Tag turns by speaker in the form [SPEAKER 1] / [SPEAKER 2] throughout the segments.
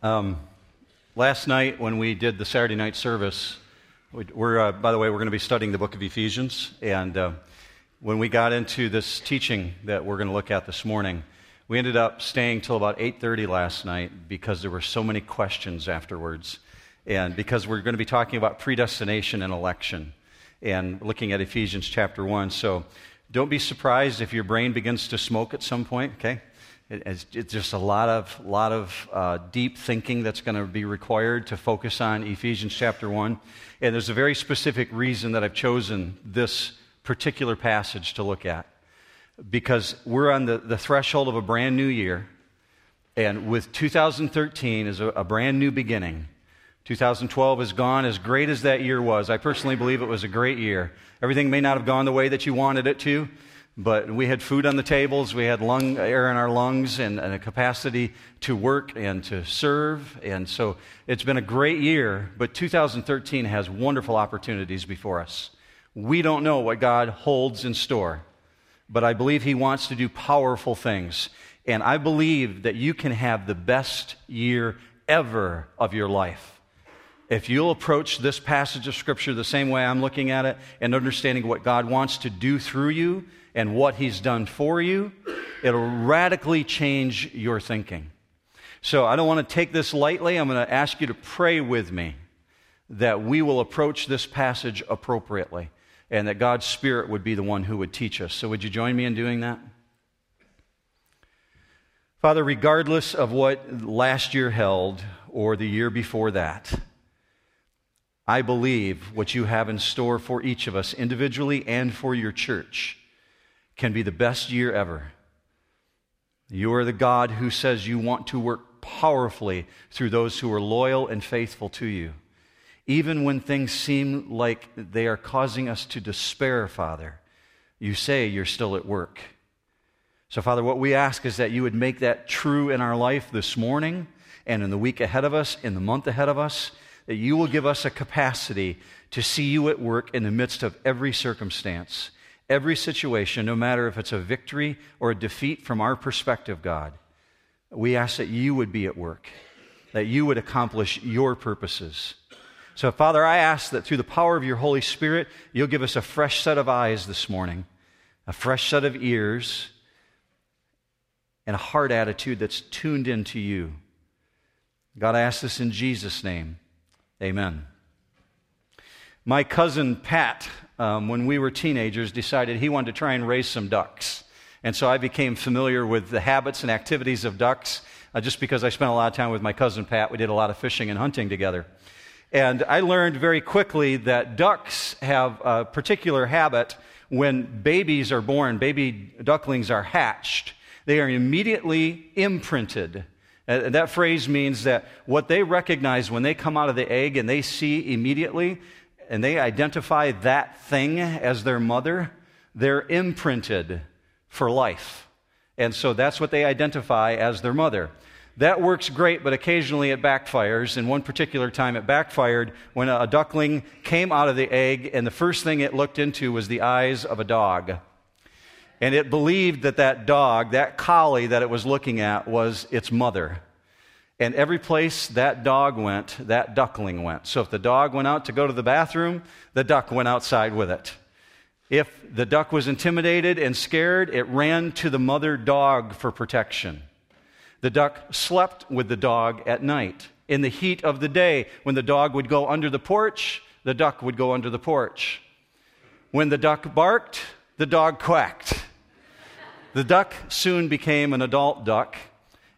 [SPEAKER 1] Um, last night, when we did the Saturday night service, we're, uh, by the way, we're going to be studying the book of Ephesians. And uh, when we got into this teaching that we're going to look at this morning, we ended up staying till about 8.30 last night because there were so many questions afterwards. And because we're going to be talking about predestination and election and looking at Ephesians chapter 1. So don't be surprised if your brain begins to smoke at some point, okay? It's, just a lot of, lot of uh, deep thinking that's going to be required to focus on Ephesians chapter 1. And there's a very specific reason that I've chosen this particular passage to look at. Because we're on the, the threshold of a brand new year. And with 2013 is a, a brand new beginning, 2012 is gone as great as that year was. I personally believe it was a great year. Everything may not have gone the way that you wanted it to, but we had food on the tables, we had lung, air in our lungs, and, and, a capacity to work and to serve. And so it's been a great year, but 2013 has wonderful opportunities before us. We don't know what God holds in store, but I believe He wants to do powerful things. And I believe that you can have the best year ever of your life. If you'll approach this passage of Scripture the same way I'm looking at it and understanding what God wants to do through you, and what He's done for you, it'll radically change your thinking. So I don't want to take this lightly. I'm going to ask you to pray with me that we will approach this passage appropriately and that God's Spirit would be the one who would teach us. So would you join me in doing that? Father, regardless of what last year held or the year before that, I believe what you have in store for each of us individually and for your church can be the best year ever. You are the God who says you want to work powerfully through those who are loyal and faithful to you. Even when things seem like they are causing us to despair, Father, you say you're still at work. So, Father, what we ask is that you would make that true in our life this morning and in the week ahead of us, in the month ahead of us, that you will give us a capacity to see you at work in the midst of every circumstance every situation, no matter if it's a victory or a defeat from our perspective, God, we ask that you would be at work, that you would accomplish your purposes. So, Father, I ask that through the power of your Holy Spirit, you'll give us a fresh set of eyes this morning, a fresh set of ears, and a heart attitude that's tuned into you. God, I ask this in Jesus' name. Amen. My cousin Pat um, when we were teenagers, decided he wanted to try and raise some ducks. And so I became familiar with the habits and activities of ducks uh, just because I spent a lot of time with my cousin Pat. We did a lot of fishing and hunting together. And I learned very quickly that ducks have a particular habit when babies are born, baby ducklings are hatched. They are immediately imprinted. Uh, that phrase means that what they recognize when they come out of the egg and they see immediately and they identify that thing as their mother, they're imprinted for life. And so that's what they identify as their mother. That works great, but occasionally it backfires. And one particular time it backfired when a duckling came out of the egg, and the first thing it looked into was the eyes of a dog. And it believed that that dog, that collie that it was looking at, was its mother. And every place that dog went, that duckling went. So if the dog went out to go to the bathroom, the duck went outside with it. If the duck was intimidated and scared, it ran to the mother dog for protection. The duck slept with the dog at night. In the heat of the day, when the dog would go under the porch, the duck would go under the porch. When the duck barked, the dog quacked. The duck soon became an adult duck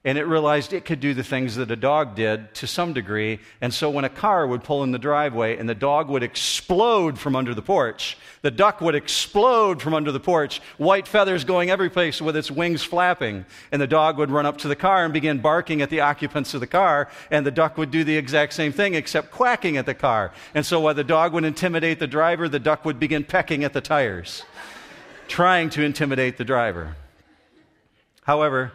[SPEAKER 1] and it realized it could do the things that a dog did to some degree. And so when a car would pull in the driveway and the dog would explode from under the porch, the duck would explode from under the porch, white feathers going every place with its wings flapping. And the dog would run up to the car and begin barking at the occupants of the car, and the duck would do the exact same thing except quacking at the car. And so while the dog would intimidate the driver, the duck would begin pecking at the tires, trying to intimidate the driver. However,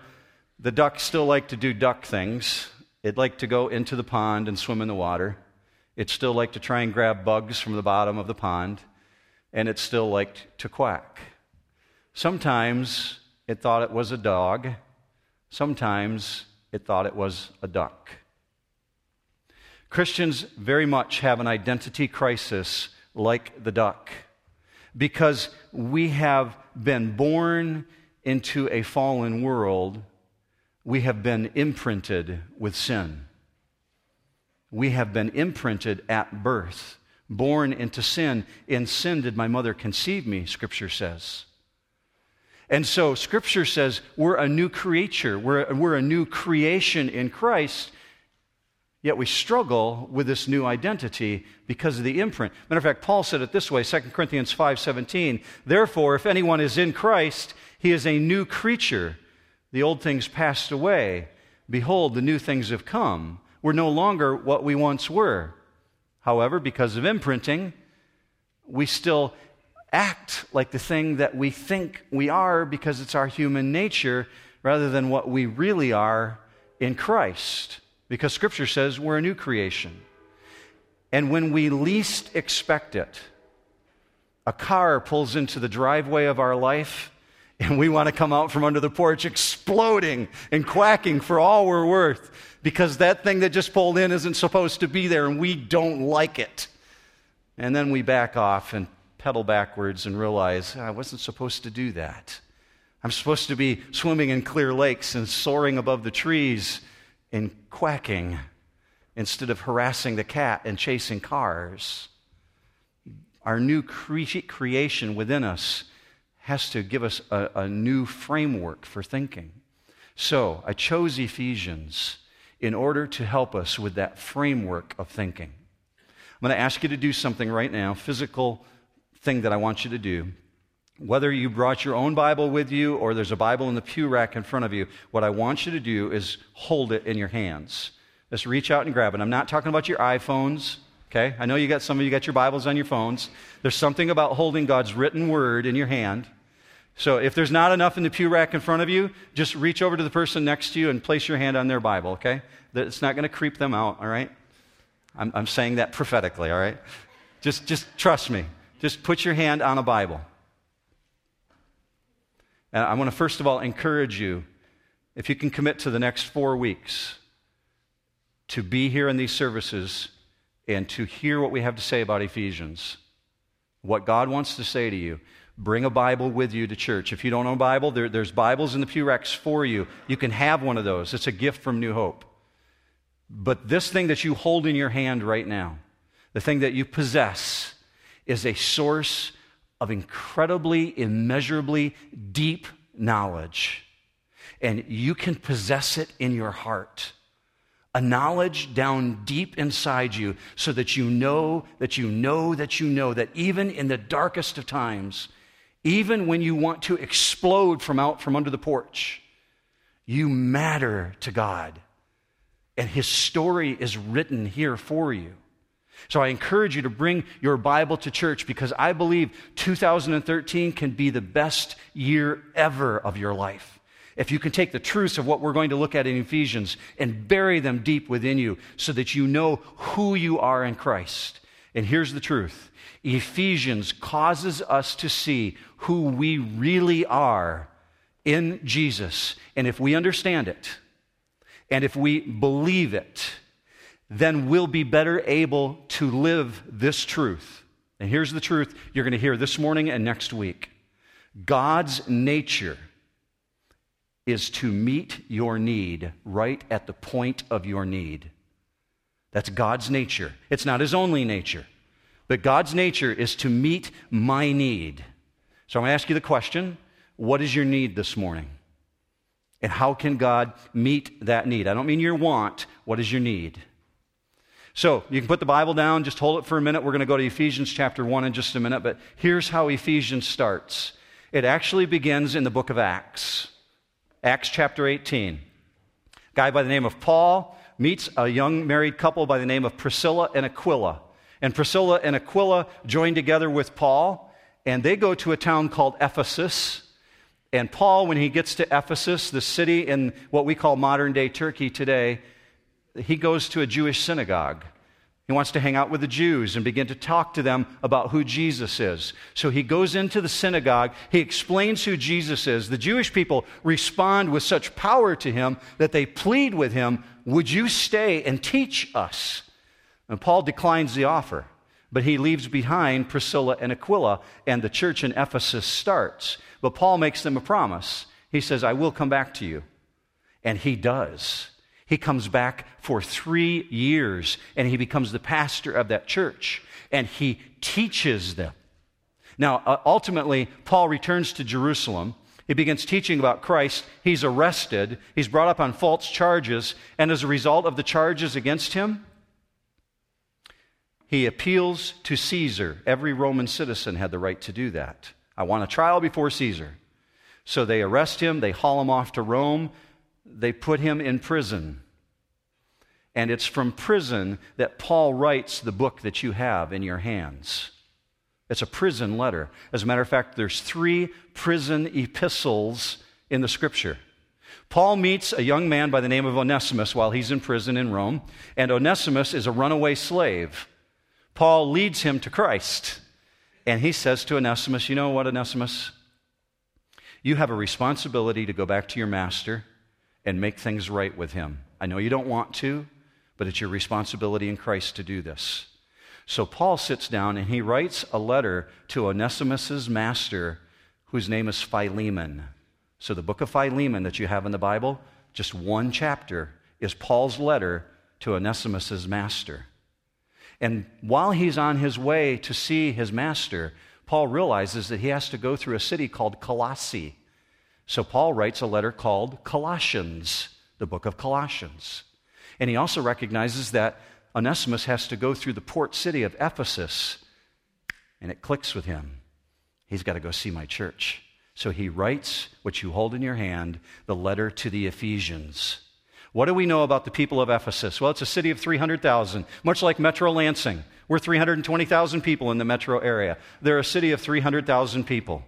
[SPEAKER 1] the duck still liked to do duck things. It liked to go into the pond and swim in the water. It still liked to try and grab bugs from the bottom of the pond. And it still liked to quack. Sometimes it thought it was a dog. Sometimes it thought it was a duck. Christians very much have an identity crisis like the duck because we have been born into a fallen world, we have been imprinted with sin. We have been imprinted at birth, born into sin. In sin did my mother conceive me, Scripture says. And so Scripture says we're a new creature, we're, we're a new creation in Christ. Yet we struggle with this new identity because of the imprint. Matter of fact, Paul said it this way, 2 Corinthians 5:17. Therefore, if anyone is in Christ, he is a new creature. The old things passed away. Behold, the new things have come. We're no longer what we once were. However, because of imprinting, we still act like the thing that we think we are because it's our human nature rather than what we really are in Christ because Scripture says we're a new creation. And when we least expect it, a car pulls into the driveway of our life, and we want to come out from under the porch exploding and quacking for all we're worth because that thing that just pulled in isn't supposed to be there and we don't like it. And then we back off and pedal backwards and realize I wasn't supposed to do that. I'm supposed to be swimming in clear lakes and soaring above the trees and quacking instead of harassing the cat and chasing cars. Our new cre- creation within us has to give us a, a new framework for thinking. So I chose Ephesians in order to help us with that framework of thinking. I'm going to ask you to do something right now, physical thing that I want you to do. Whether you brought your own Bible with you or there's a Bible in the pew rack in front of you, what I want you to do is hold it in your hands. Just reach out and grab it. I'm not talking about your iPhones, okay? I know you got some of you got your Bibles on your phones. There's something about holding God's written word in your hand. So if there's not enough in the pew rack in front of you, just reach over to the person next to you and place your hand on their Bible, okay? It's not going to creep them out, all right? I'm, I'm saying that prophetically, all right? Just, just trust me. Just put your hand on a Bible. And I want to first of all encourage you, if you can commit to the next four weeks, to be here in these services and to hear what we have to say about Ephesians, what God wants to say to you. Bring a Bible with you to church. If you don't own a Bible, there, there's Bibles in the pew racks for you. You can have one of those. It's a gift from New Hope. But this thing that you hold in your hand right now, the thing that you possess, is a source of incredibly, immeasurably deep knowledge. And you can possess it in your heart. A knowledge down deep inside you so that you know that you know that you know that even in the darkest of times, even when you want to explode from out from under the porch, you matter to God. And His story is written here for you. So I encourage you to bring your Bible to church because I believe 2013 can be the best year ever of your life. If you can take the truths of what we're going to look at in Ephesians and bury them deep within you so that you know who you are in Christ. And here's the truth Ephesians causes us to see who we really are in Jesus. And if we understand it, and if we believe it, then we'll be better able to live this truth. And here's the truth you're going to hear this morning and next week God's nature is to meet your need right at the point of your need. That's God's nature. It's not his only nature, but God's nature is to meet my need. So I'm going to ask you the question what is your need this morning? And how can God meet that need? I don't mean your want. What is your need? So you can put the Bible down, just hold it for a minute. We're going to go to Ephesians chapter 1 in just a minute, but here's how Ephesians starts it actually begins in the book of Acts, Acts chapter 18. A guy by the name of Paul meets a young married couple by the name of Priscilla and Aquila. And Priscilla and Aquila join together with Paul, and they go to a town called Ephesus. And Paul, when he gets to Ephesus, the city in what we call modern day Turkey today, he goes to a Jewish synagogue. He wants to hang out with the Jews and begin to talk to them about who Jesus is. So he goes into the synagogue. He explains who Jesus is. The Jewish people respond with such power to him that they plead with him, Would you stay and teach us? And Paul declines the offer, but he leaves behind Priscilla and Aquila, and the church in Ephesus starts. But Paul makes them a promise. He says, I will come back to you. And he does. He comes back for three years, and he becomes the pastor of that church, and he teaches them. Now, uh, ultimately, Paul returns to Jerusalem. He begins teaching about Christ. He's arrested. He's brought up on false charges. And as a result of the charges against him, he appeals to Caesar. Every Roman citizen had the right to do that. I want a trial before Caesar. So they arrest him, they haul him off to Rome, they put him in prison. And it's from prison that Paul writes the book that you have in your hands. It's a prison letter. As a matter of fact, there's three prison epistles in the scripture. Paul meets a young man by the name of Onesimus while he's in prison in Rome, and Onesimus is a runaway slave. Paul leads him to Christ, and he says to Onesimus, You know what, Onesimus? You have a responsibility to go back to your master and make things right with him. I know you don't want to, but it's your responsibility in Christ to do this. So Paul sits down and he writes a letter to Onesimus's master, whose name is Philemon. So the book of Philemon that you have in the Bible, just one chapter, is Paul's letter to Onesimus's master. And while he's on his way to see his master, Paul realizes that he has to go through a city called Colossae. So Paul writes a letter called Colossians, the book of Colossians. And he also recognizes that Onesimus has to go through the port city of Ephesus, and it clicks with him. He's got to go see my church. So he writes what you hold in your hand, the letter to the Ephesians. What do we know about the people of Ephesus? Well, it's a city of 300,000, much like Metro Lansing. We're 320,000 people in the metro area. They're a city of 300,000 people.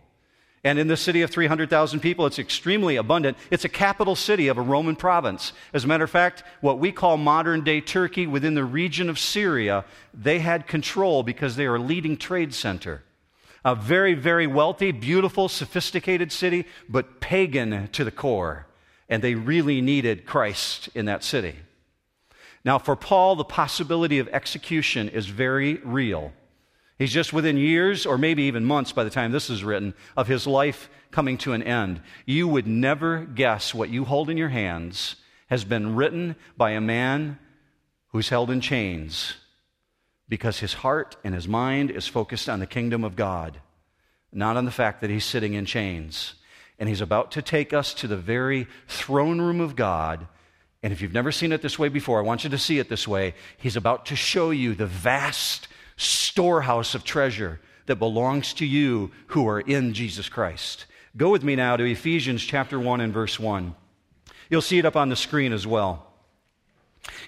[SPEAKER 1] And in this city of 300,000 people, it's extremely abundant. It's a capital city of a Roman province. As a matter of fact, what we call modern day Turkey within the region of Syria, they had control because they are a leading trade center. A very, very wealthy, beautiful, sophisticated city, but pagan to the core. And they really needed Christ in that city. Now, for Paul, the possibility of execution is very real. He's just within years, or maybe even months by the time this is written, of his life coming to an end. You would never guess what you hold in your hands has been written by a man who's held in chains because his heart and his mind is focused on the kingdom of God, not on the fact that he's sitting in chains. And he's about to take us to the very throne room of God. And if you've never seen it this way before, I want you to see it this way. He's about to show you the vast storehouse of treasure that belongs to you who are in Jesus Christ. Go with me now to Ephesians chapter 1 and verse 1. You'll see it up on the screen as well.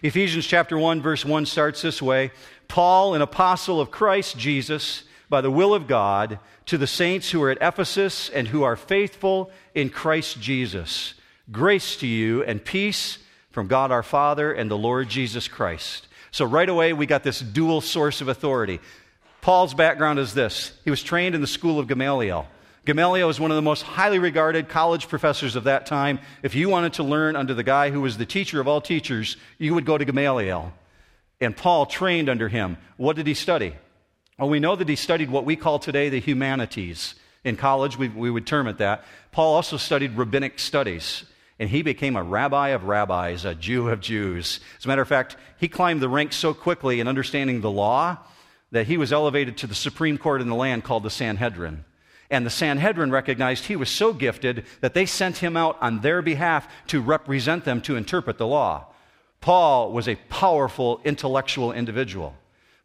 [SPEAKER 1] Ephesians chapter 1 verse 1 starts this way Paul, an apostle of Christ Jesus, by the will of God, to the saints who are at Ephesus and who are faithful in Christ Jesus. Grace to you and peace from God our Father and the Lord Jesus Christ. So right away, we got this dual source of authority. Paul's background is this he was trained in the school of Gamaliel. Gamaliel was one of the most highly regarded college professors of that time. If you wanted to learn under the guy who was the teacher of all teachers, you would go to Gamaliel. And Paul trained under him. What did he study? Well, we know that he studied what we call today the humanities. In college, we, we would term it that. Paul also studied rabbinic studies and he became a rabbi of rabbis, a Jew of Jews. As a matter of fact, he climbed the ranks so quickly in understanding the law that he was elevated to the supreme court in the land called the Sanhedrin. And the Sanhedrin recognized he was so gifted that they sent him out on their behalf to represent them to interpret the law. Paul was a powerful intellectual individual.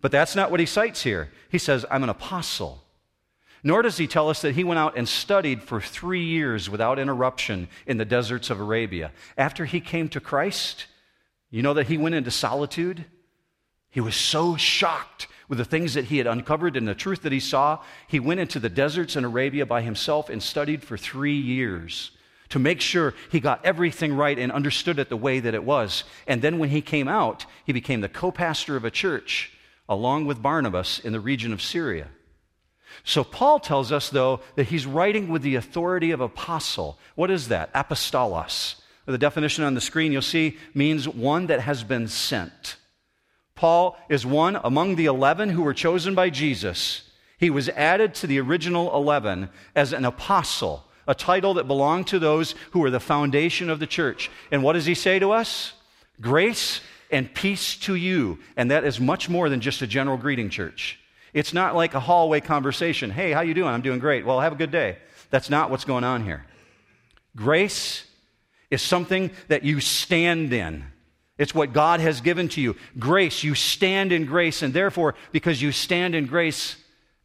[SPEAKER 1] But that's not what he cites here. He says, I'm an apostle. Nor does he tell us that he went out and studied for three years without interruption in the deserts of Arabia. After he came to Christ, you know that he went into solitude? He was so shocked with the things that he had uncovered and the truth that he saw. He went into the deserts in Arabia by himself and studied for three years to make sure he got everything right and understood it the way that it was. And then when he came out, he became the co pastor of a church along with Barnabas in the region of Syria. So Paul tells us, though, that he's writing with the authority of apostle. What is that? Apostolos. The definition on the screen you'll see means one that has been sent. Paul is one among the 11 who were chosen by Jesus. He was added to the original 11 as an apostle, a title that belonged to those who were the foundation of the church. And what does he say to us? Grace and peace to you. And that is much more than just a general greeting, church. It's not like a hallway conversation. Hey, how you doing? I'm doing great. Well, have a good day. That's not what's going on here. Grace is something that you stand in. It's what God has given to you. Grace, you stand in grace, and therefore, because you stand in grace,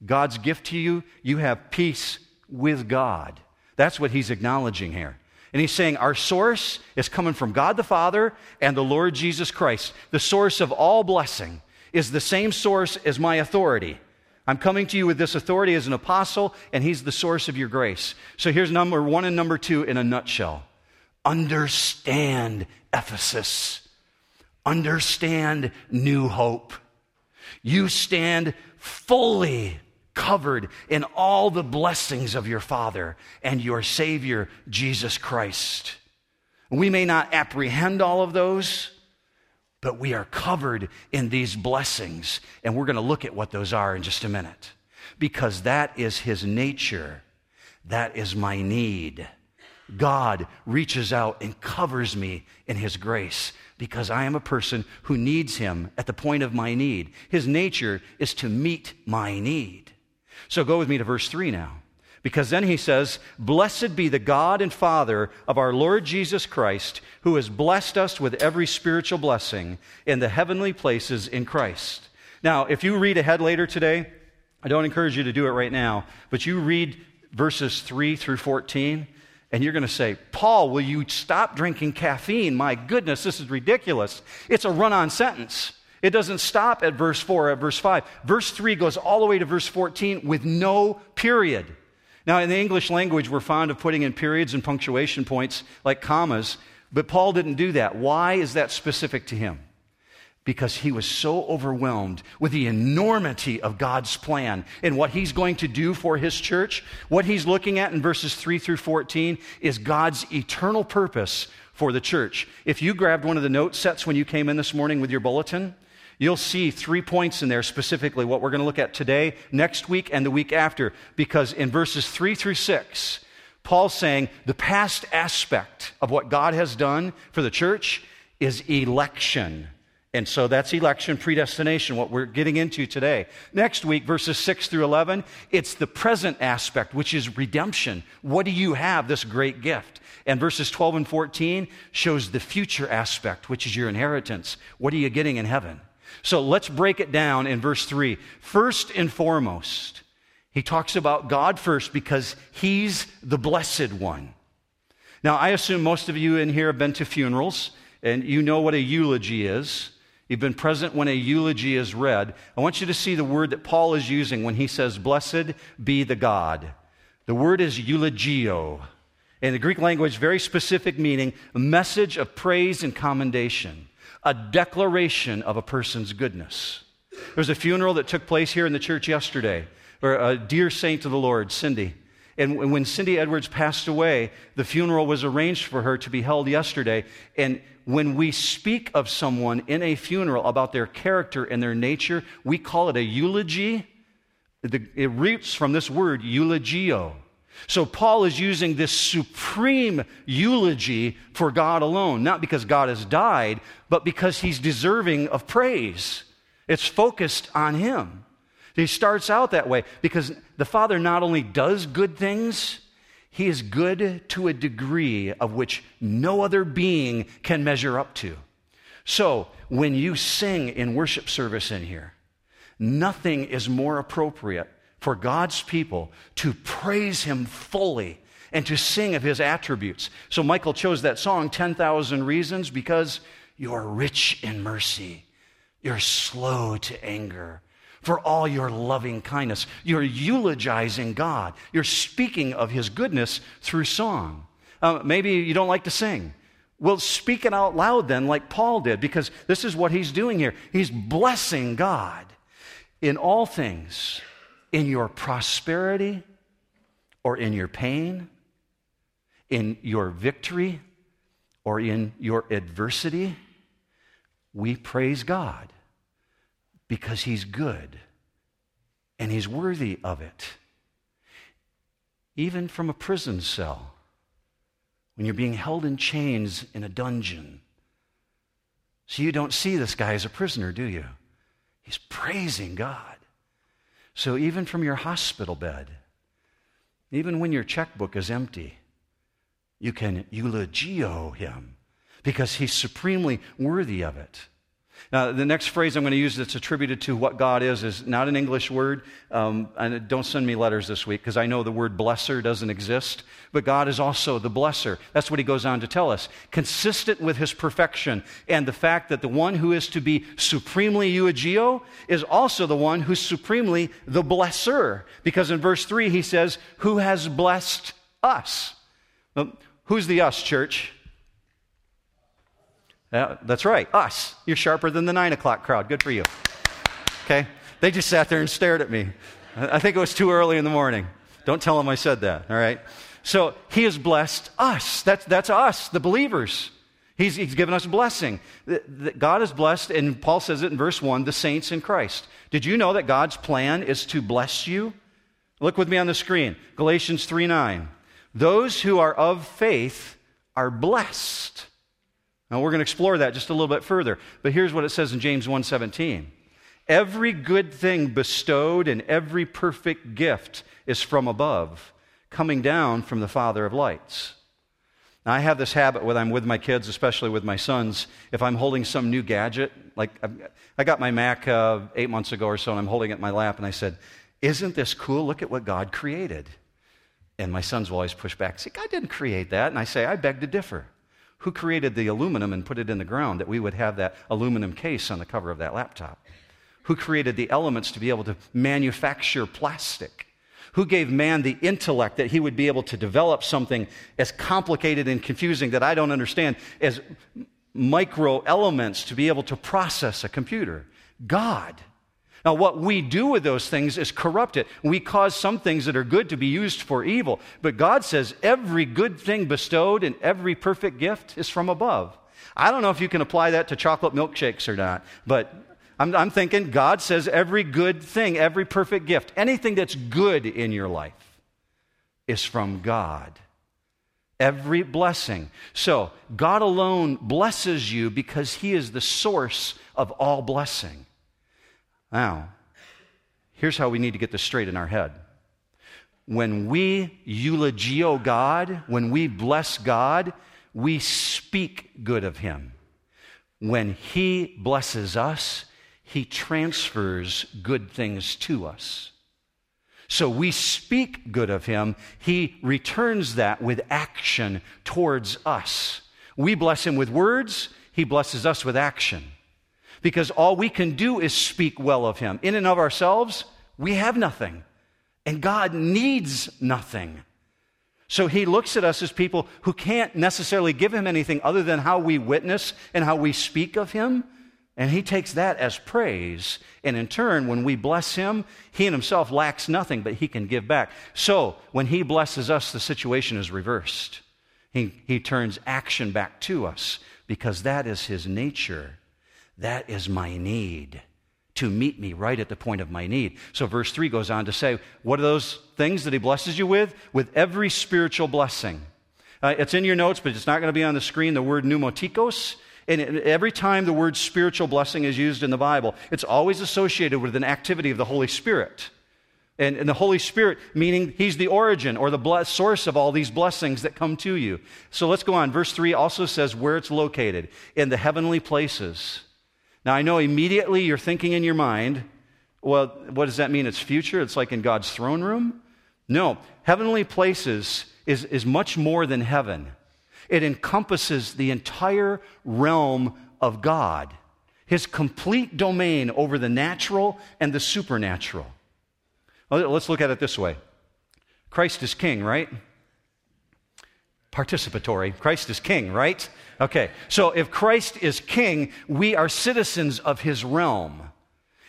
[SPEAKER 1] God's gift to you, you have peace with God. That's what he's acknowledging here. And he's saying our source is coming from God the Father and the Lord Jesus Christ. The source of all blessing is the same source as my authority. I'm coming to you with this authority as an apostle, and he's the source of your grace. So here's number one and number two in a nutshell understand Ephesus, understand New Hope. You stand fully covered in all the blessings of your Father and your Savior, Jesus Christ. We may not apprehend all of those, but we are covered in these blessings. And we're going to look at what those are in just a minute. Because that is His nature, that is my need. God reaches out and covers me in His grace because I am a person who needs Him at the point of my need. His nature is to meet my need. So go with me to verse 3 now. Because then he says, Blessed be the God and Father of our Lord Jesus Christ, who has blessed us with every spiritual blessing in the heavenly places in Christ. Now, if you read ahead later today, I don't encourage you to do it right now, but you read verses 3 through 14, and you're going to say, Paul, will you stop drinking caffeine? My goodness, this is ridiculous. It's a run on sentence. It doesn't stop at verse 4, at verse 5. Verse 3 goes all the way to verse 14 with no period. Now, in the English language, we're fond of putting in periods and punctuation points like commas, but Paul didn't do that. Why is that specific to him? Because he was so overwhelmed with the enormity of God's plan and what he's going to do for his church. What he's looking at in verses 3 through 14 is God's eternal purpose for the church. If you grabbed one of the note sets when you came in this morning with your bulletin, You'll see three points in there specifically what we're going to look at today, next week, and the week after, because in verses three through six, Paul's saying the past aspect of what God has done for the church is election. And so that's election, predestination, what we're getting into today. Next week, verses 6 through 11, it's the present aspect, which is redemption. What do you have, this great gift? And verses 12 and 14 shows the future aspect, which is your inheritance. What are you getting in heaven? So let's break it down in verse 3. First and foremost, he talks about God first because he's the blessed one. Now, I assume most of you in here have been to funerals and you know what a eulogy is. You've been present when a eulogy is read. I want you to see the word that Paul is using when he says, Blessed be the God. The word is eulogio. In the Greek language, very specific meaning, a message of praise and commendation a declaration of a person's goodness. There was a funeral that took place here in the church yesterday, where a dear saint of the Lord, Cindy. And when Cindy Edwards passed away, the funeral was arranged for her to be held yesterday. And when we speak of someone in a funeral about their character and their nature, we call it a eulogy. It roots from this word, eulogio. So Paul is using this supreme eulogy for God alone, not because God has died, but because he's deserving of praise. It's focused on him. He starts out that way because the Father not only does good things, he is good to a degree of which no other being can measure up to. So when you sing in worship service in here, nothing is more appropriate for God's people to praise Him fully and to sing of His attributes. So Michael chose that song, 10,000 Reasons, because you're rich in mercy, you're slow to anger. For all your loving kindness. You're eulogizing God. You're speaking of His goodness through song. Uh, maybe you don't like to sing. Well, speak it out loud then, like Paul did, because this is what he's doing here. He's blessing God in all things in your prosperity or in your pain, in your victory or in your adversity, we praise God. because he's good and he's worthy of it. Even from a prison cell, when you're being held in chains in a dungeon. So you don't see this guy as a prisoner, do you? He's praising God. So even from your hospital bed, even when your checkbook is empty, you can eulogio him because he's supremely worthy of it. Now, the next phrase I'm going to use that's attributed to what God is is not an English word. Um, and don't send me letters this week because I know the word blesser doesn't exist. But God is also the blesser. That's what he goes on to tell us. Consistent with his perfection and the fact that the one who is to be supremely eulogio is also the one who's supremely the blesser. Because in verse 3 he says, Who has blessed us? Well, who's the us, church? Yeah, that's right, us. You're sharper than the nine o'clock crowd. Good for you. Okay? They just sat there and stared at me. I think it was too early in the morning. Don't tell them I said that, all right? So he has blessed us. That's, that's us, the believers. He's, he's given us blessing. God has blessed, and Paul says it in verse 1, the saints in Christ. Did you know that God's plan is to bless you? Look with me on the screen. Galatians 3 9. Those who are of faith are blessed. Now we're going to explore that just a little bit further. But here's what it says in James 1:17. Every good thing bestowed and every perfect gift is from above, coming down from the Father of lights. Now, I have this habit when I'm with my kids, especially with my sons, if I'm holding some new gadget, like I got my Mac uh, eight months ago or so, and I'm holding it in my lap, and I said, Isn't this cool? Look at what God created. And my sons will always push back say, God didn't create that. And I say, I beg to differ. Who created the aluminum and put it in the ground that we would have that aluminum case on the cover of that laptop? Who created the elements to be able to manufacture plastic? Who gave man the intellect that he would be able to develop something as complicated and confusing that I don't understand as micro elements to be able to process a computer? God. Now, what we do with those things is corrupt it. We cause some things that are good to be used for evil. But God says every good thing bestowed and every perfect gift is from above. I don't know if you can apply that to chocolate milkshakes or not, but I'm, I'm thinking God says every good thing, every perfect gift, anything that's good in your life is from God. Every blessing. So, God alone blesses you because He is the source of all blessing. Now, here's how we need to get this straight in our head. When we eulogio God, when we bless God, we speak good of Him. When He blesses us, He transfers good things to us. So we speak good of Him, He returns that with action towards us. We bless Him with words, He blesses us with action because all we can do is speak well of Him. In and of ourselves, we have nothing, and God needs nothing. So He looks at us as people who can't necessarily give Him anything other than how we witness and how we speak of Him. And he takes that as praise. And in turn, when we bless him, he in himself lacks nothing, but he can give back. So when he blesses us, the situation is reversed. He, he turns action back to us because that is his nature. That is my need to meet me right at the point of my need. So, verse 3 goes on to say, What are those things that he blesses you with? With every spiritual blessing. Uh, it's in your notes, but it's not going to be on the screen. The word pneumatikos. And every time the word spiritual blessing is used in the Bible, it's always associated with an activity of the Holy Spirit. And, and the Holy Spirit, meaning He's the origin or the source of all these blessings that come to you. So let's go on. Verse 3 also says where it's located in the heavenly places. Now, I know immediately you're thinking in your mind, well, what does that mean? It's future? It's like in God's throne room? No, heavenly places is, is much more than heaven. It encompasses the entire realm of God, his complete domain over the natural and the supernatural. Let's look at it this way Christ is king, right? Participatory. Christ is king, right? Okay, so if Christ is king, we are citizens of his realm.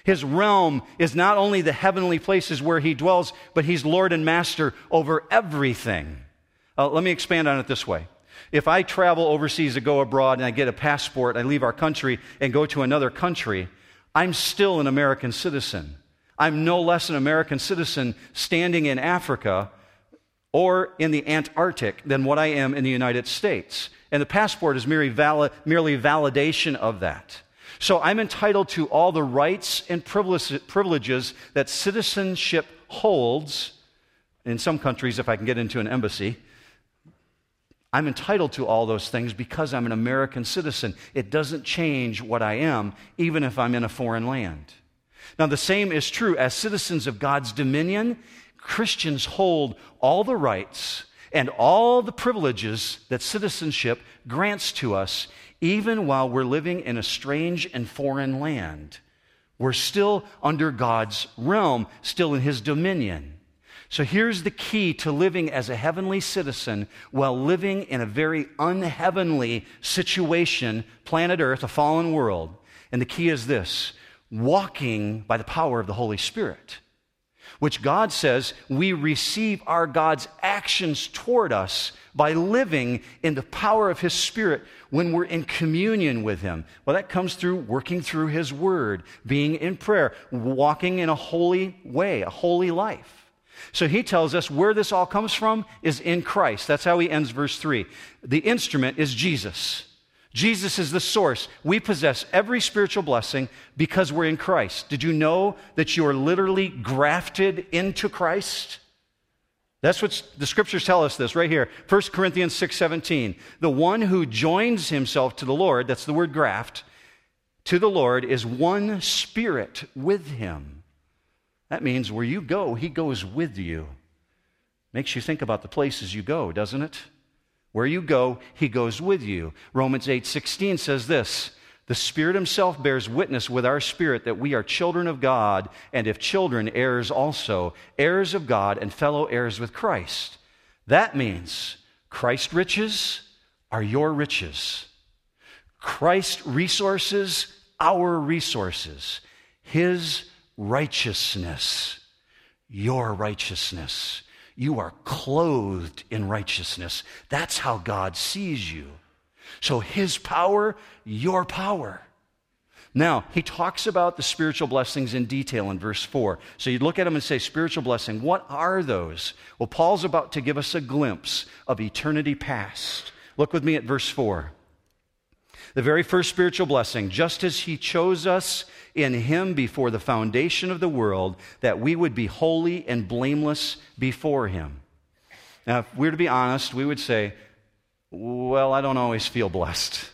[SPEAKER 1] His realm is not only the heavenly places where he dwells, but he's Lord and Master over everything. Uh, let me expand on it this way. If I travel overseas to go abroad and I get a passport, I leave our country and go to another country, I'm still an American citizen. I'm no less an American citizen standing in Africa or in the Antarctic than what I am in the United States. And the passport is merely, merely validation of that. So I'm entitled to all the rights and privileges that citizenship holds. In some countries, if I can get into an embassy, I'm entitled to all those things because I'm an American citizen. It doesn't change what I am, even if I'm in a foreign land. Now, the same is true as citizens of God's dominion. Christians hold all the rights and all the privileges that citizenship grants to us, even while we're living in a strange and foreign land. We're still under God's realm, still in His dominion. So here's the key to living as a heavenly citizen while living in a very unheavenly situation, planet Earth, a fallen world. And the key is this walking by the power of the Holy Spirit, which God says we receive our God's actions toward us by living in the power of His Spirit when we're in communion with Him. Well, that comes through working through His Word, being in prayer, walking in a holy way, a holy life. So he tells us where this all comes from is in Christ. That's how he ends verse 3. The instrument is Jesus. Jesus is the source. We possess every spiritual blessing because we're in Christ. Did you know that you are literally grafted into Christ? That's what the scriptures tell us this right here. 1 Corinthians 6:17. The one who joins himself to the Lord, that's the word graft, to the Lord is one spirit with him. That means where you go, he goes with you. Makes you think about the places you go, doesn't it? Where you go, he goes with you. Romans 8:16 says this, the Spirit himself bears witness with our spirit that we are children of God, and if children, heirs also, heirs of God and fellow heirs with Christ. That means Christ's riches are your riches. Christ's resources, our resources. His righteousness, your righteousness. You are clothed in righteousness. That's how God sees you. So his power, your power. Now, he talks about the spiritual blessings in detail in verse 4. So you'd look at them and say, spiritual blessing, what are those? Well, Paul's about to give us a glimpse of eternity past. Look with me at verse 4. The very first spiritual blessing, just as he chose us in him before the foundation of the world that we would be holy and blameless before him. Now, if we're to be honest, we would say, well, I don't always feel blessed.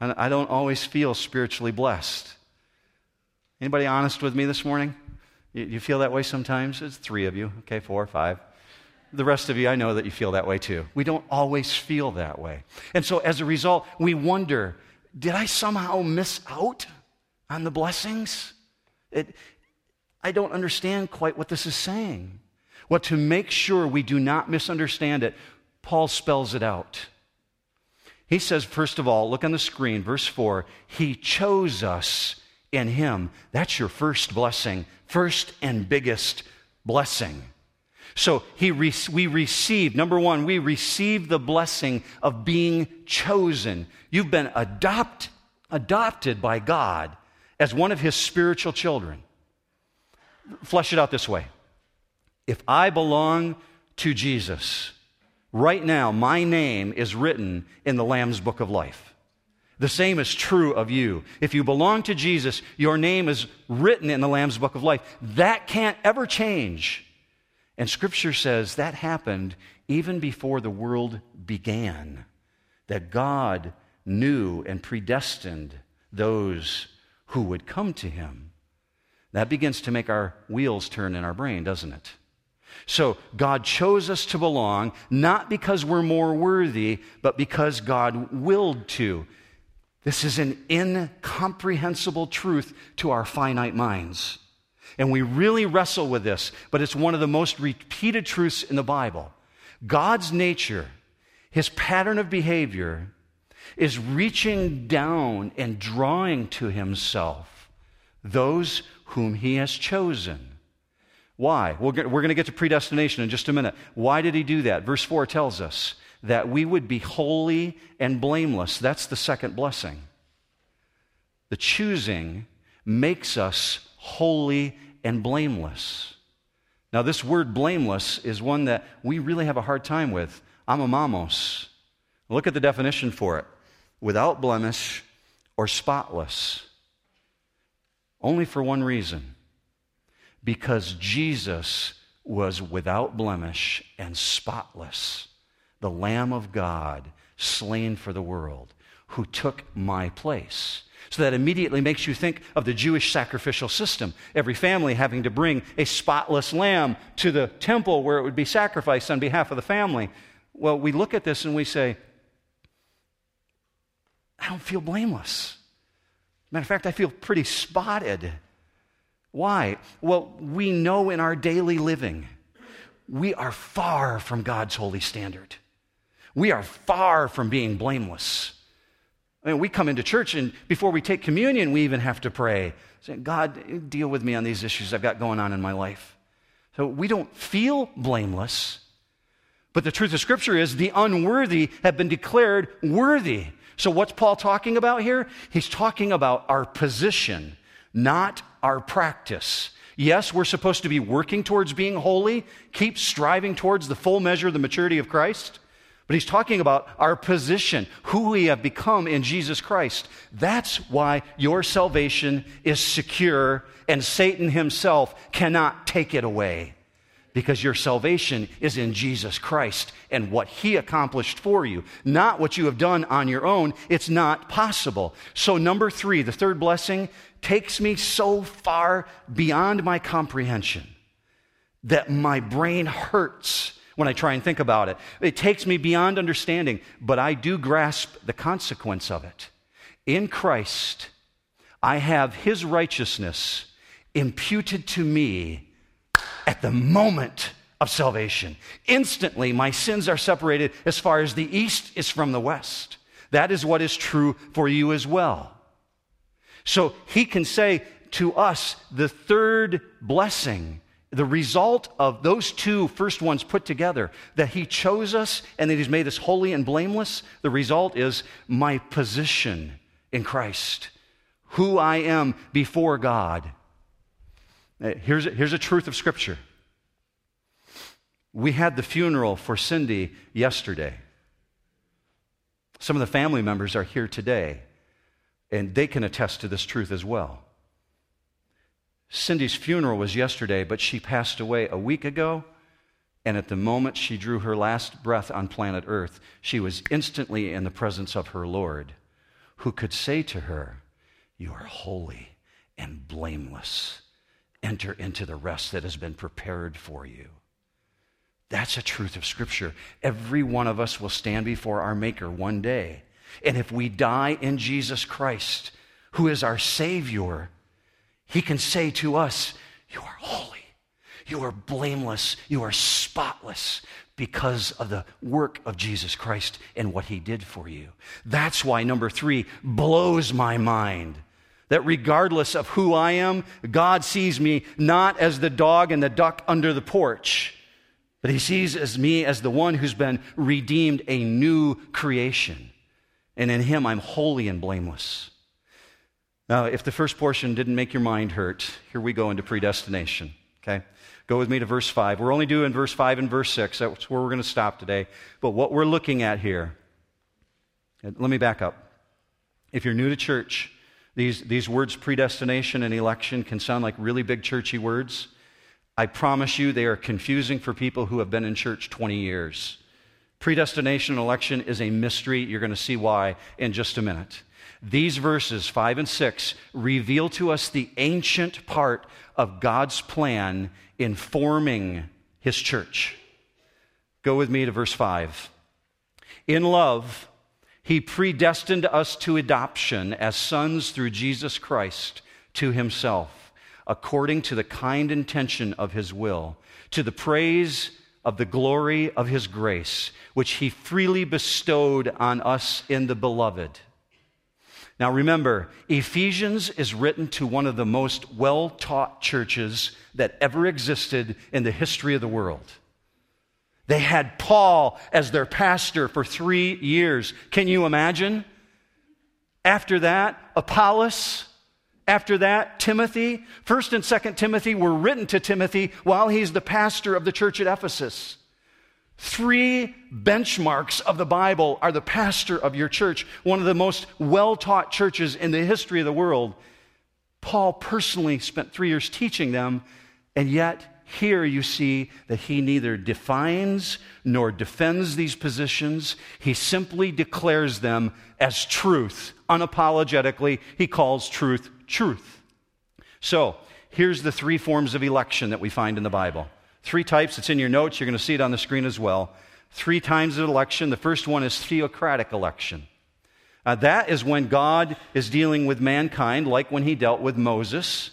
[SPEAKER 1] I don't always feel spiritually blessed. Anybody honest with me this morning? You, feel that way sometimes? It's three of you, okay, four, five. The rest of you, I know that you feel that way too. We don't always feel that way. And so as a result, we wonder did I somehow miss out? on the blessings? It, I don't understand quite what this is saying. Well, to make sure we do not misunderstand it, Paul spells it out. He says, first of all, look on the screen, verse 4 He chose us in Him. That's your first blessing, first and biggest blessing. So he re- we receive, number one, we receive the blessing of being chosen. You've been adopt, adopted by God as one of his spiritual children. Flesh it out this way if I belong to Jesus, right now my name is written in the Lamb's book of life. The same is true of you. If you belong to Jesus, your name is written in the Lamb's book of life. That can't ever change. And Scripture says that happened even before the world began, that God knew and predestined those who would come to him. That begins to make our wheels turn in our brain, doesn't it? So God chose us to belong, not because we're more worthy, but because God willed to. This is an incomprehensible truth to our finite minds. And we really wrestle with this, but it's one of the most repeated truths in the Bible. God's nature, his pattern of behavior, is reaching down and drawing to himself those whom he has chosen. Why? We're going to get to predestination in just a minute. Why did he do that? Verse 4 tells us that we would be holy and blameless. That's the second blessing. The choosing makes us holy and blameless. Now, this word blameless is one that we really have a hard time with. Amomamos. Look at the definition for it without blemish or spotless. Only for one reason because Jesus was without blemish and spotless, the Lamb of God slain for the world, who took my place. So that immediately makes you think of the Jewish sacrificial system. Every family having to bring a spotless lamb to the temple where it would be sacrificed on behalf of the family. Well, we look at this and we say, I don't feel blameless. Matter of fact, I feel pretty spotted. Why? Well, we know in our daily living, we are far from God's holy standard. We are far from being blameless. I mean, we come into church and before we take communion, we even have to pray. Saying, God, deal with me on these issues I've got going on in my life. So we don't feel blameless, but the truth of Scripture is the unworthy have been declared worthy. So what's Paul talking about here? He's talking about our position, not our practice. Yes, we're supposed to be working towards being holy, keep striving towards the full measure of the maturity of Christ. But he's talking about our position, who we have become in Jesus Christ. That's why your salvation is secure and Satan himself cannot take it away. Because your salvation is in Jesus Christ and what he accomplished for you, not what you have done on your own. It's not possible. So, number three, the third blessing takes me so far beyond my comprehension that my brain hurts when I try and think about it. It takes me beyond understanding, but I do grasp the consequence of it. In Christ, I have his righteousness imputed to me at the moment of salvation. Instantly, my sins are separated as far as the east is from the west. That is what is true for you as well. So he can say to us, the third blessing the result of those two first ones put together, that He chose us and that He's made us holy and blameless, the result is my position in Christ, who I am before God. Uh, here's here's a truth of Scripture. We had the funeral for Cindy yesterday. Some of the family members are here today, and they can attest to this truth as well. Cindy's funeral was yesterday, but she passed away a week ago. And at the moment she drew her last breath on planet Earth, she was instantly in the presence of her Lord, who could say to her, You are holy and blameless. Enter into the rest that has been prepared for you. That's a truth of Scripture. Every one of us will stand before our Maker one day. And if we die in Jesus Christ, who is our Savior, he can say to us, You are holy, you are blameless, you are spotless because of the work of Jesus Christ and what he did for you. That's why number three blows my mind. That regardless of who I am, God sees me not as the dog and the duck under the porch, but he sees as me as the one who's been redeemed a new creation. And in him I'm holy and blameless. Now, if the first portion didn't make your mind hurt, here we go into predestination. Okay? Go with me to verse 5. We're only doing verse 5 and verse 6. That's where we're going to stop today. But what we're looking at here, let me back up. If you're new to church, these, these words predestination and election can sound like really big churchy words. I promise you they are confusing for people who have been in church 20 years. Predestination and election is a mystery. You're going to see why in just a minute. These verses, 5 and 6, reveal to us the ancient part of God's plan in forming his church. Go with me to verse 5. In love, he predestined us to adoption as sons through Jesus Christ to himself, according to the kind intention of his will, to the praise of the glory of his grace, which he freely bestowed on us in the beloved. Now remember, Ephesians is written to one of the most well taught churches that ever existed in the history of the world. They had Paul as their pastor for three years. Can you imagine? After that, Apollos, After that, Timothy, 1st and 2nd Timothy were written to Timothy while he's the pastor of the church at Ephesus. Three benchmarks of the Bible are the pastor of your church, one of the most well taught churches in the history of the world. Paul personally spent three years teaching them, and yet here you see that he neither defines nor defends these positions. He simply declares them as truth. Unapologetically, he calls truth truth. So, here's the three forms of election that we find in the Bible. Three types. It's in your notes. You're going to see it on the screen as well. Three times of election. The first one is theocratic election. Uh, that is when God is dealing with mankind, like when he dealt with Moses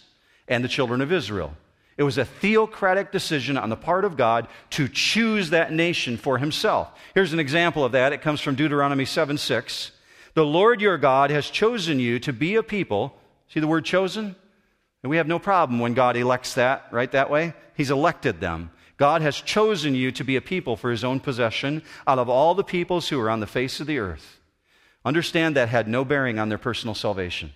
[SPEAKER 1] and the children of Israel. It was a theocratic decision on the part of God to choose that nation for himself. Here's an example of that. It comes from Deuteronomy 7 6. The Lord your God has chosen you to be a people. See the word chosen? And we have no problem when God elects that, right, that way. He's elected them. God has chosen you to be a people for his own possession out of all the peoples who are on the face of the earth. Understand that had no bearing on their personal salvation.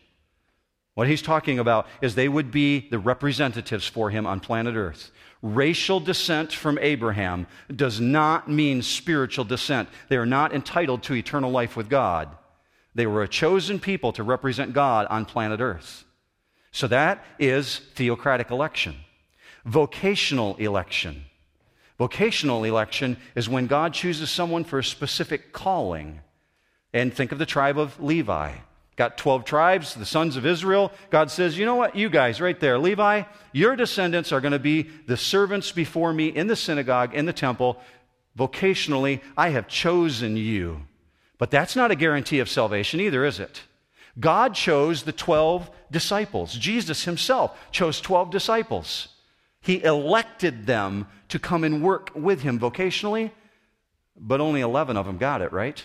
[SPEAKER 1] What he's talking about is they would be the representatives for him on planet Earth. Racial descent from Abraham does not mean spiritual descent. They are not entitled to eternal life with God. They were a chosen people to represent God on planet Earth. So that is theocratic election. Vocational election. Vocational election is when God chooses someone for a specific calling. And think of the tribe of Levi. Got 12 tribes, the sons of Israel. God says, you know what, you guys right there, Levi, your descendants are going to be the servants before me in the synagogue, in the temple. Vocationally, I have chosen you. But that's not a guarantee of salvation either, is it? God chose the 12 disciples. Jesus himself chose 12 disciples. He elected them to come and work with him vocationally, but only 11 of them got it, right?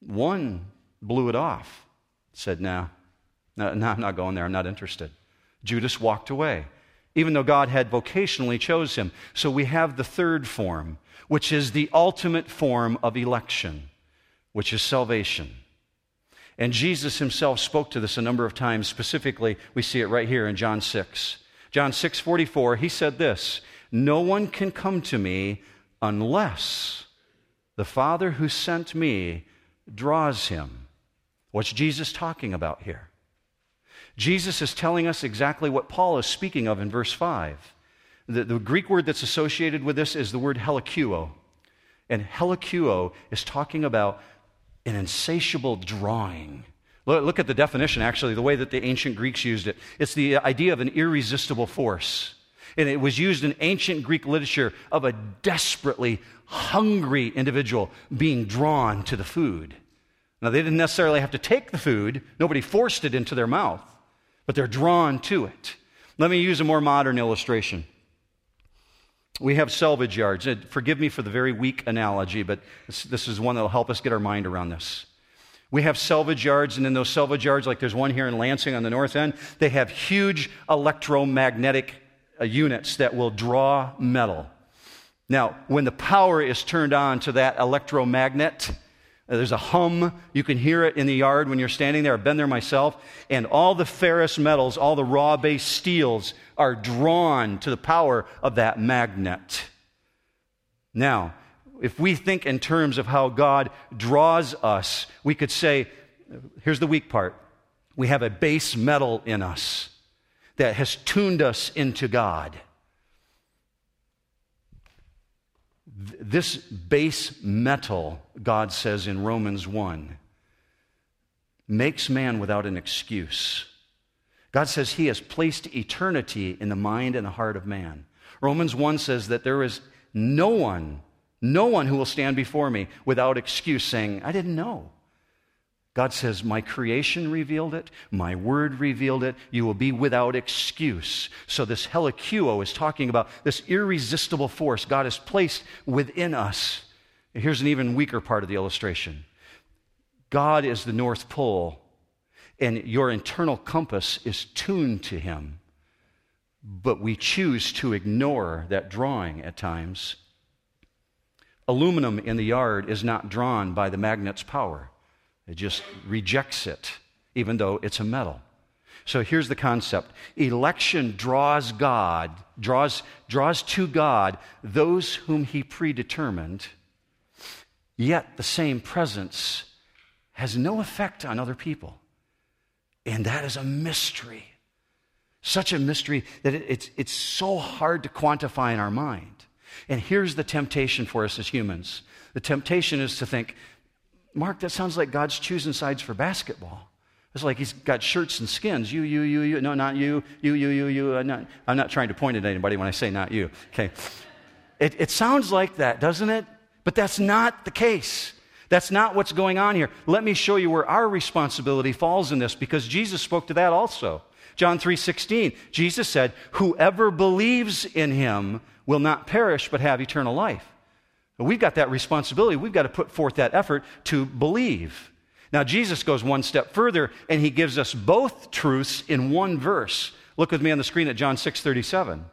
[SPEAKER 1] One blew it off said, no, no, no, I'm not going there. I'm not interested. Judas walked away, even though God had vocationally chose him. So we have the third form, which is the ultimate form of election, which is salvation. And Jesus himself spoke to this a number of times. Specifically, we see it right here in John 6. John 6 44, he said this No one can come to me unless the Father who sent me draws him. What's Jesus talking about here? Jesus is telling us exactly what Paul is speaking of in verse 5. The, the Greek word that's associated with this is the word helikuo. And helikuo is talking about an insatiable drawing. Look, at the definition, actually, the way that the ancient Greeks used it. It's the idea of an irresistible force. And it was used in ancient Greek literature of a desperately hungry individual being drawn to the food. Now, they didn't necessarily have to take the food, nobody forced it into their mouth, but they're drawn to it. Let me use a more modern illustration. We have salvage yards. Forgive me for the very weak analogy, but this, this is one that will help us get our mind around this. We have salvage yards, and in those salvage yards, like there's one here in Lansing on the north end, they have huge electromagnetic uh, units that will draw metal. Now, when the power is turned on to that electromagnet, Uh, there's a hum. You can hear it in the yard when you're standing there. I've been there myself. And all the ferrous metals, all the raw base steels are drawn to the power of that magnet. Now, if we think in terms of how God draws us, we could say, here's the weak part. We have a base metal in us that has tuned us into God. This base metal, God says in Romans 1, makes man without an excuse. God says he has placed eternity in the mind and the heart of man. Romans 1 says that there is no one, no one who will stand before me without excuse saying, I didn't know. God says, My creation revealed it, my word revealed it, you will be without excuse. So, this helikuo is talking about this irresistible force God has placed within us. Here's an even weaker part of the illustration God is the North Pole, and your internal compass is tuned to Him. But we choose to ignore that drawing at times. Aluminum in the yard is not drawn by the magnet's power. It just rejects it, even though it's a metal. So here's the concept election draws God, draws, draws to God those whom he predetermined, yet the same presence has no effect on other people. And that is a mystery. Such a mystery that it, it's, it's so hard to quantify in our mind. And here's the temptation for us as humans the temptation is to think, Mark, that sounds like God's choosing sides for basketball. It's like he's got shirts and skins. You, you, you, you. No, not you. You, you, you, you. I'm not, I'm not trying to point at anybody when I say not you. Okay. It, it sounds like that, doesn't it? But that's not the case. That's not what's going on here. Let me show you where our responsibility falls in this because Jesus spoke to that also. John 3:16. Jesus said, "Whoever believes in him will not perish but have eternal life." We've got that responsibility. We've got to put forth that effort to believe. Now, Jesus goes one step further and he gives us both truths in one verse. Look with me on the screen at John 6 37.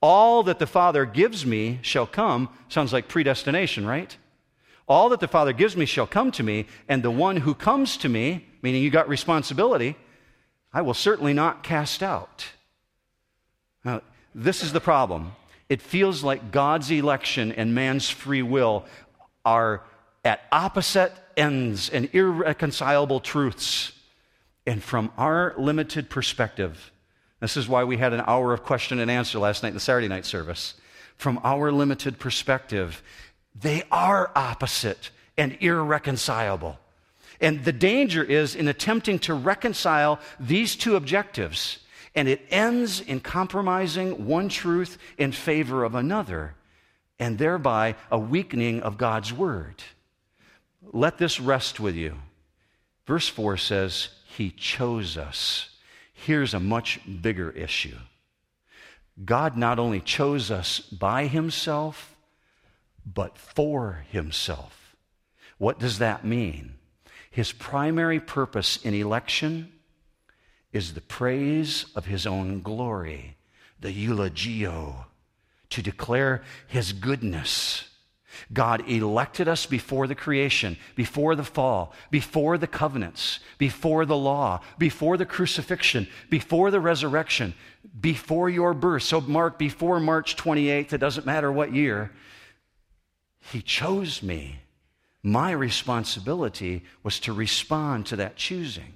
[SPEAKER 1] All that the Father gives me shall come. Sounds like predestination, right? All that the Father gives me shall come to me, and the one who comes to me, meaning you got responsibility, I will certainly not cast out. Now, this is the problem. It feels like God's election and man's free will are at opposite ends and irreconcilable truths. And from our limited perspective, this is why we had an hour of question and answer last night in the Saturday night service. From our limited perspective, they are opposite and irreconcilable. And the danger is in attempting to reconcile these two objectives, and it ends in compromising one truth in favor of another, and thereby a weakening of God's word. Let this rest with you. Verse 4 says, He chose us. Here's a much bigger issue God not only chose us by Himself, but for Himself. What does that mean? His primary purpose in election is the praise of His own glory, the eulogio, to declare His goodness God elected us before the creation, before the fall, before the covenants, before the law, before the crucifixion, before the resurrection, before your birth. So, Mark, before March 28th, it doesn't matter what year, He chose me. My responsibility was to respond to that choosing.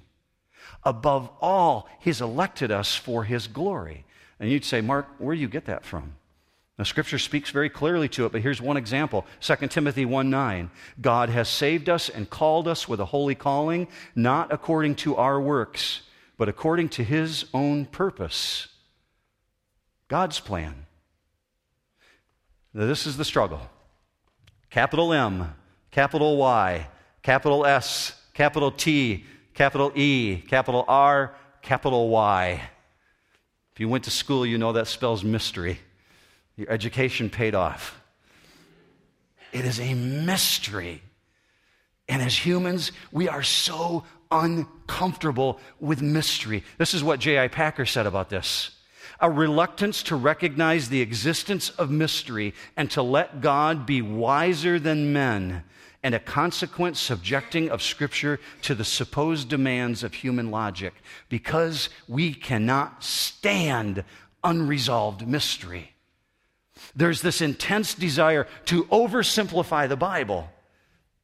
[SPEAKER 1] Above all, He's elected us for His glory. And you'd say, Mark, where do you get that from? Now, Scripture speaks very clearly to it, but here's one example 2 Timothy 1 9. God has saved us and called us with a holy calling, not according to our works, but according to his own purpose. God's plan. Now, this is the struggle. Capital M, capital Y, capital S, capital T, capital E, capital R, capital Y. If you went to school, you know that spells mystery. Your education paid off. It is a mystery. And as humans, we are so uncomfortable with mystery. This is what J.I. Packer said about this a reluctance to recognize the existence of mystery and to let God be wiser than men, and a consequent subjecting of Scripture to the supposed demands of human logic because we cannot stand unresolved mystery. There's this intense desire to oversimplify the Bible.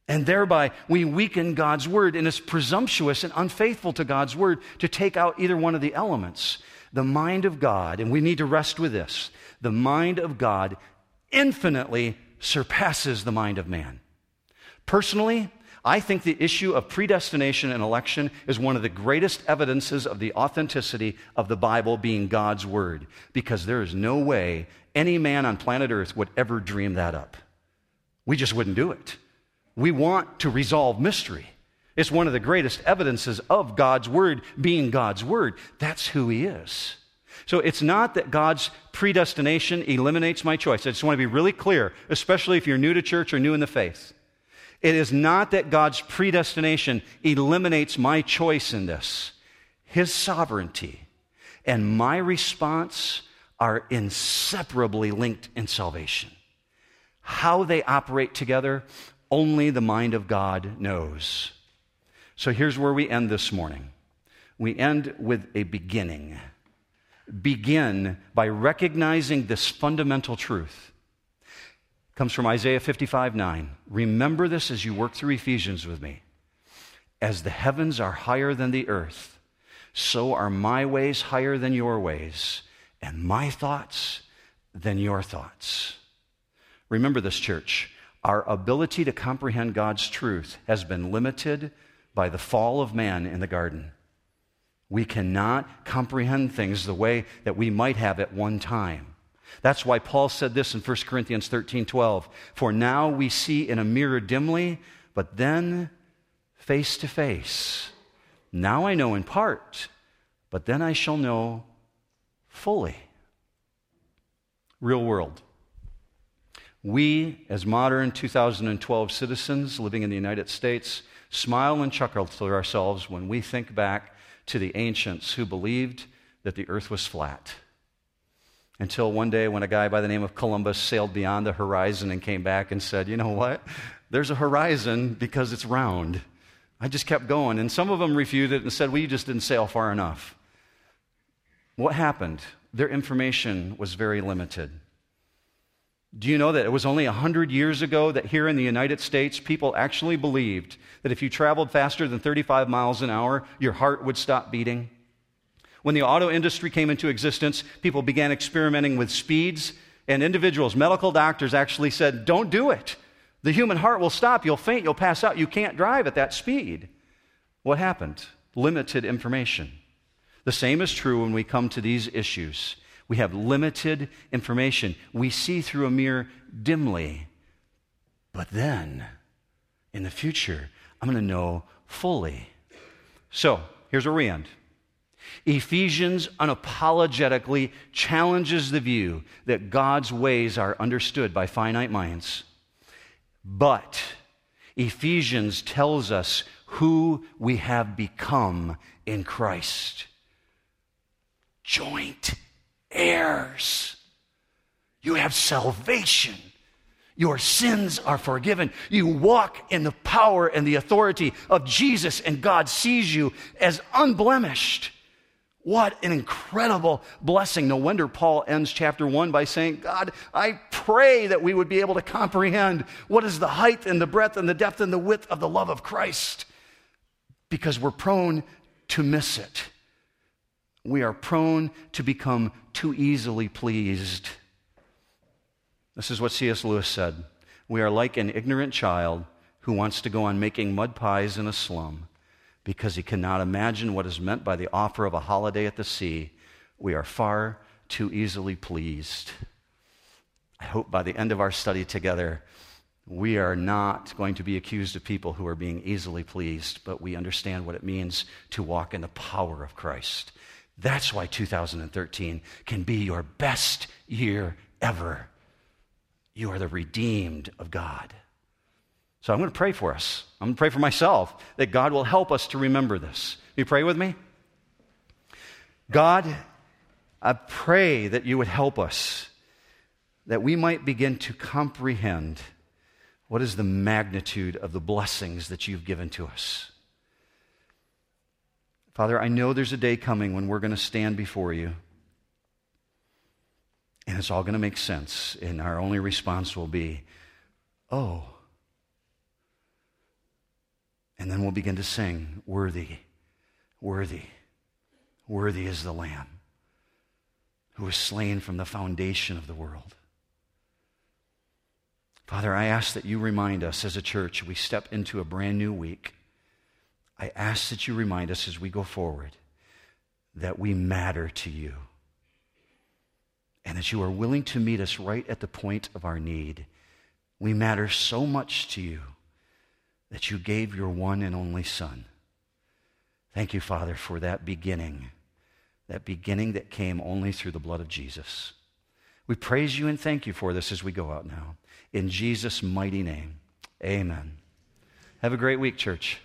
[SPEAKER 1] And thereby, we weaken God's word, and it's presumptuous and unfaithful to God's word to take out either one of the elements. The mind of God, and we need to rest with this the mind of God infinitely surpasses the mind of man. Personally, I think the issue of predestination and election is one of the greatest evidences of the authenticity of the Bible being God's Word, because there is no way any man on planet Earth would ever dream that up. We just wouldn't do it. We want to resolve mystery. It's one of the greatest evidences of God's Word being God's Word. That's who He is. So it's not that God's predestination eliminates my choice. I just want to be really clear, especially if you're new to church or new in the faith. It is not that God's predestination eliminates my choice in this. His sovereignty and my response are inseparably linked in salvation. How they operate together, only the mind of God knows. So here's where we end this morning. we end with a beginning. Begin by recognizing this fundamental truth. Comes from Isaiah 55 9. Remember this as you work through Ephesians with me. As the heavens are higher than the earth, so are my ways higher than your ways, and my thoughts than your thoughts. Remember this, church. Our ability to comprehend God's truth has been limited by the fall of man in the garden. We cannot comprehend things the way that we might have at one time. That's why Paul said this in 1 Corinthians 13 12. For now we see in a mirror dimly, but then face to face. Now I know in part, but then I shall know fully. Real world. We, as modern 2012 citizens living in the United States, smile and chuckle to ourselves when we think back to the ancients who believed that the earth was flat. Until one day, when a guy by the name of Columbus sailed beyond the horizon and came back and said, You know what? There's a horizon because it's round. I just kept going. And some of them refuted and said, Well, you just didn't sail far enough. What happened? Their information was very limited. Do you know that it was only 100 years ago that here in the United States, people actually believed that if you traveled faster than 35 miles an hour, your heart would stop beating? When the auto industry came into existence, people began experimenting with speeds, and individuals, medical doctors, actually said, Don't do it. The human heart will stop. You'll faint. You'll pass out. You can't drive at that speed. What happened? Limited information. The same is true when we come to these issues. We have limited information. We see through a mirror dimly. But then, in the future, I'm going to know fully. So, here's where we end. Ephesians unapologetically challenges the view that God's ways are understood by finite minds. But Ephesians tells us who we have become in Christ joint heirs. You have salvation. Your sins are forgiven. You walk in the power and the authority of Jesus, and God sees you as unblemished. What an incredible blessing. No wonder Paul ends chapter one by saying, God, I pray that we would be able to comprehend what is the height and the breadth and the depth and the width of the love of Christ, because we're prone to miss it we are prone to become too easily pleased. This is what C.S. Lewis said. We are like an ignorant child who wants to go on making mud pies in a slum because he cannot imagine what is meant by the offer of a holiday at the sea. We are far too easily pleased. I hope by the end of our study together, we are not going to be accused of people who are being easily pleased, but we understand what it means to walk in the power of Christ that's why 2013 can be your best year ever. You are the redeemed of God. So I'm going to pray for us. I'm going to pray for myself that God will help us to remember this. You pray with me? God, I pray that you would help us, that we might begin to comprehend what is the magnitude of the blessings that you've given to us. Father, I know there's a day coming when we're going to stand before you. And it's all going to make sense. And our only response will be, oh. And then we'll begin to sing, Worthy, worthy, worthy is the Lamb who was slain from the foundation of the world. Father, I ask that you remind us as a church, we step into a brand new week. I ask that you remind us as we go forward that we matter to you and that you are willing to meet us right at the point of our need. We matter so much to you that you gave your one and only Son. Thank you, Father, for that beginning, that beginning that came only through the blood of Jesus. We praise you and thank you for this as we go out now. In Jesus' mighty name, amen. Have a great week, church.